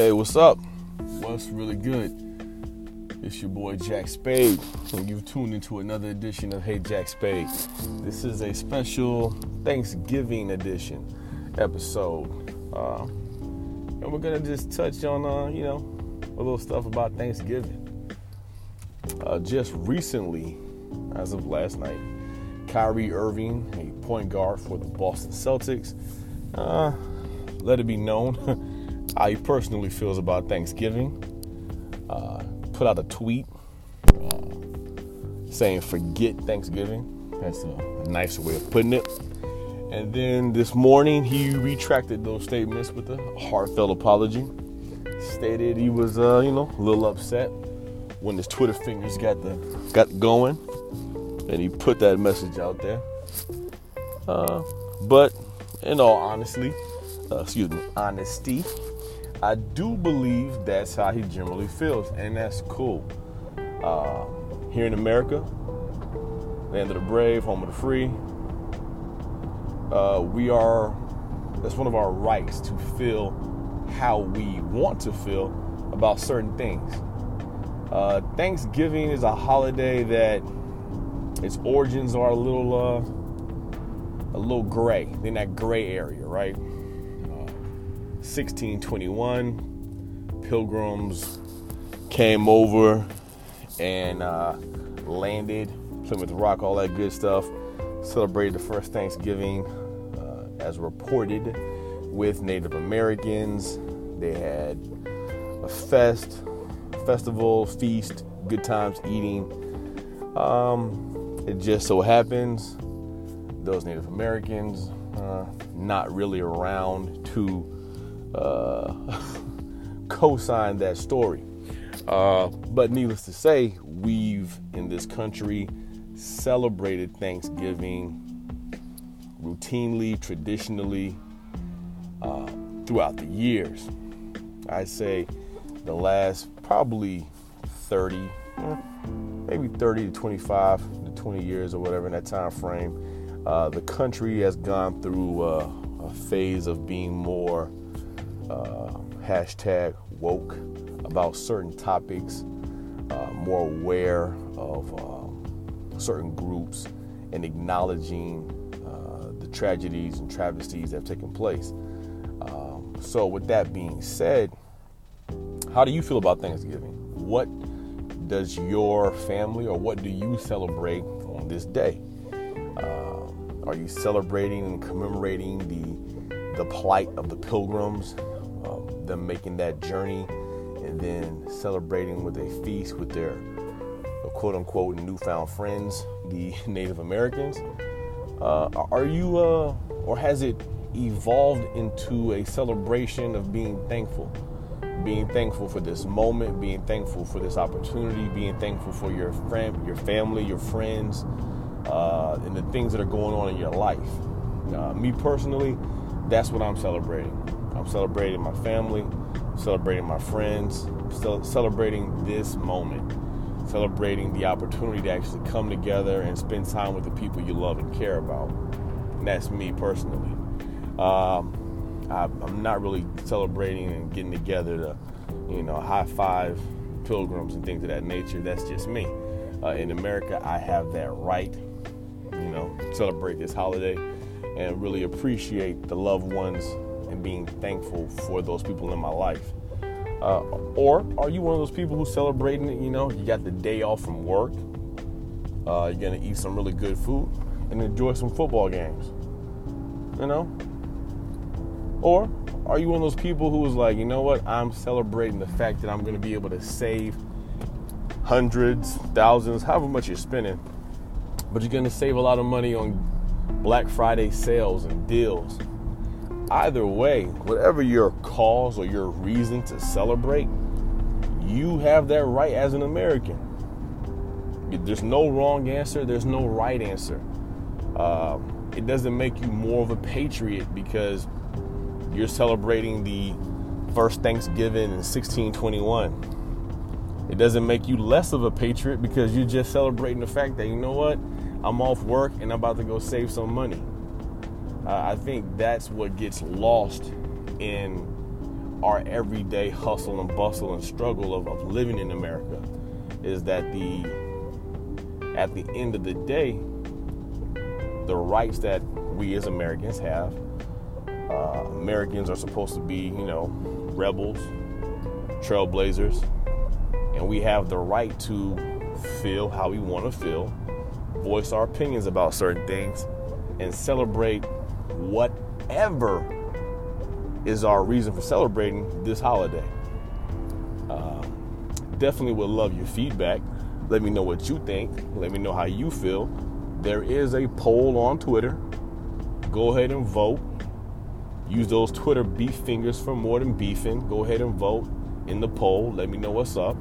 Hey, what's up? What's really good? It's your boy Jack Spade, and you've tuned into another edition of Hey Jack Spade. This is a special Thanksgiving edition episode, uh, and we're gonna just touch on, uh, you know, a little stuff about Thanksgiving. Uh, just recently, as of last night, Kyrie Irving, a point guard for the Boston Celtics, uh, let it be known how he personally feels about Thanksgiving. Uh, put out a tweet uh, saying, forget Thanksgiving. That's a nice way of putting it. And then this morning, he retracted those statements with a heartfelt apology. Stated he was, uh, you know, a little upset when his Twitter fingers got the got going, and he put that message out there. Uh, but in all honesty, uh, excuse me, honesty, I do believe that's how he generally feels, and that's cool. Uh, here in America, land of the brave, home of the free, uh, we are, that's one of our rights to feel how we want to feel about certain things. Uh, Thanksgiving is a holiday that its origins are a little, uh, a little gray, in that gray area, right? 1621, pilgrims came over and uh, landed Plymouth Rock, all that good stuff. Celebrated the first Thanksgiving uh, as reported with Native Americans. They had a fest, festival, feast, good times eating. Um, it just so happens those Native Americans uh, not really around to uh, co-sign that story. Uh, but needless to say, we've in this country celebrated Thanksgiving routinely, traditionally uh, throughout the years. I'd say the last probably 30, eh, maybe 30 to 25 to 20 years or whatever in that time frame, uh, the country has gone through uh, a phase of being more uh, hashtag woke about certain topics, uh, more aware of um, certain groups, and acknowledging uh, the tragedies and travesties that have taken place. Um, so, with that being said, how do you feel about Thanksgiving? What does your family or what do you celebrate on this day? Uh, are you celebrating and commemorating the the plight of the pilgrims them making that journey and then celebrating with a feast with their quote unquote newfound friends, the Native Americans. Uh, are you, uh, or has it evolved into a celebration of being thankful? Being thankful for this moment, being thankful for this opportunity, being thankful for your friend, your family, your friends, uh, and the things that are going on in your life. Uh, me personally, that's what I'm celebrating. I'm celebrating my family, celebrating my friends, celebrating this moment, celebrating the opportunity to actually come together and spend time with the people you love and care about. And that's me personally. Um, I, am not really celebrating and getting together to, you know, high five pilgrims and things of that nature. That's just me. Uh, in America, I have that right, you know, celebrate this holiday and really appreciate the loved ones and being thankful for those people in my life. Uh, or are you one of those people who's celebrating it? You know, you got the day off from work, uh, you're gonna eat some really good food and enjoy some football games. You know? Or are you one of those people who is like, you know what? I'm celebrating the fact that I'm gonna be able to save hundreds, thousands, however much you're spending, but you're gonna save a lot of money on Black Friday sales and deals either way, whatever your cause or your reason to celebrate, you have that right as an American. There's no wrong answer, there's no right answer. Uh, it doesn't make you more of a patriot because you're celebrating the first Thanksgiving in 1621. It doesn't make you less of a patriot because you're just celebrating the fact that, you know what, I'm off work and I'm about to go save some money. Uh, I think that's what gets lost in our everyday hustle and bustle and struggle of, of living in America is that the at the end of the day, the rights that we as Americans have, uh, Americans are supposed to be, you know, rebels, trailblazers, and we have the right to feel how we want to feel, voice our opinions about certain things, and celebrate whatever is our reason for celebrating this holiday. Uh, definitely would love your feedback. Let me know what you think. Let me know how you feel. There is a poll on Twitter. Go ahead and vote. Use those Twitter beef fingers for more than beefing. Go ahead and vote in the poll. Let me know what's up.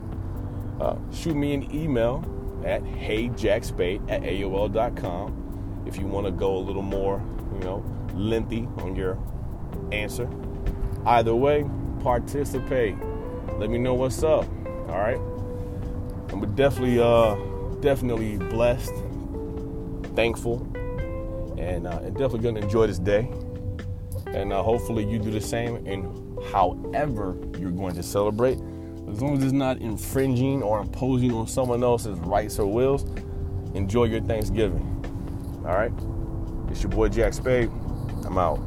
Uh, shoot me an email at heyjackspade at AOL.com if you want to go a little more, you know, lengthy on your answer. Either way, participate. Let me know what's up. All right. We're definitely, uh, definitely blessed, thankful, and, uh, and definitely gonna enjoy this day. And uh, hopefully you do the same in however you're going to celebrate. As long as it's not infringing or imposing on someone else's rights or wills, enjoy your Thanksgiving. All right? It's your boy Jack Spade. I'm out.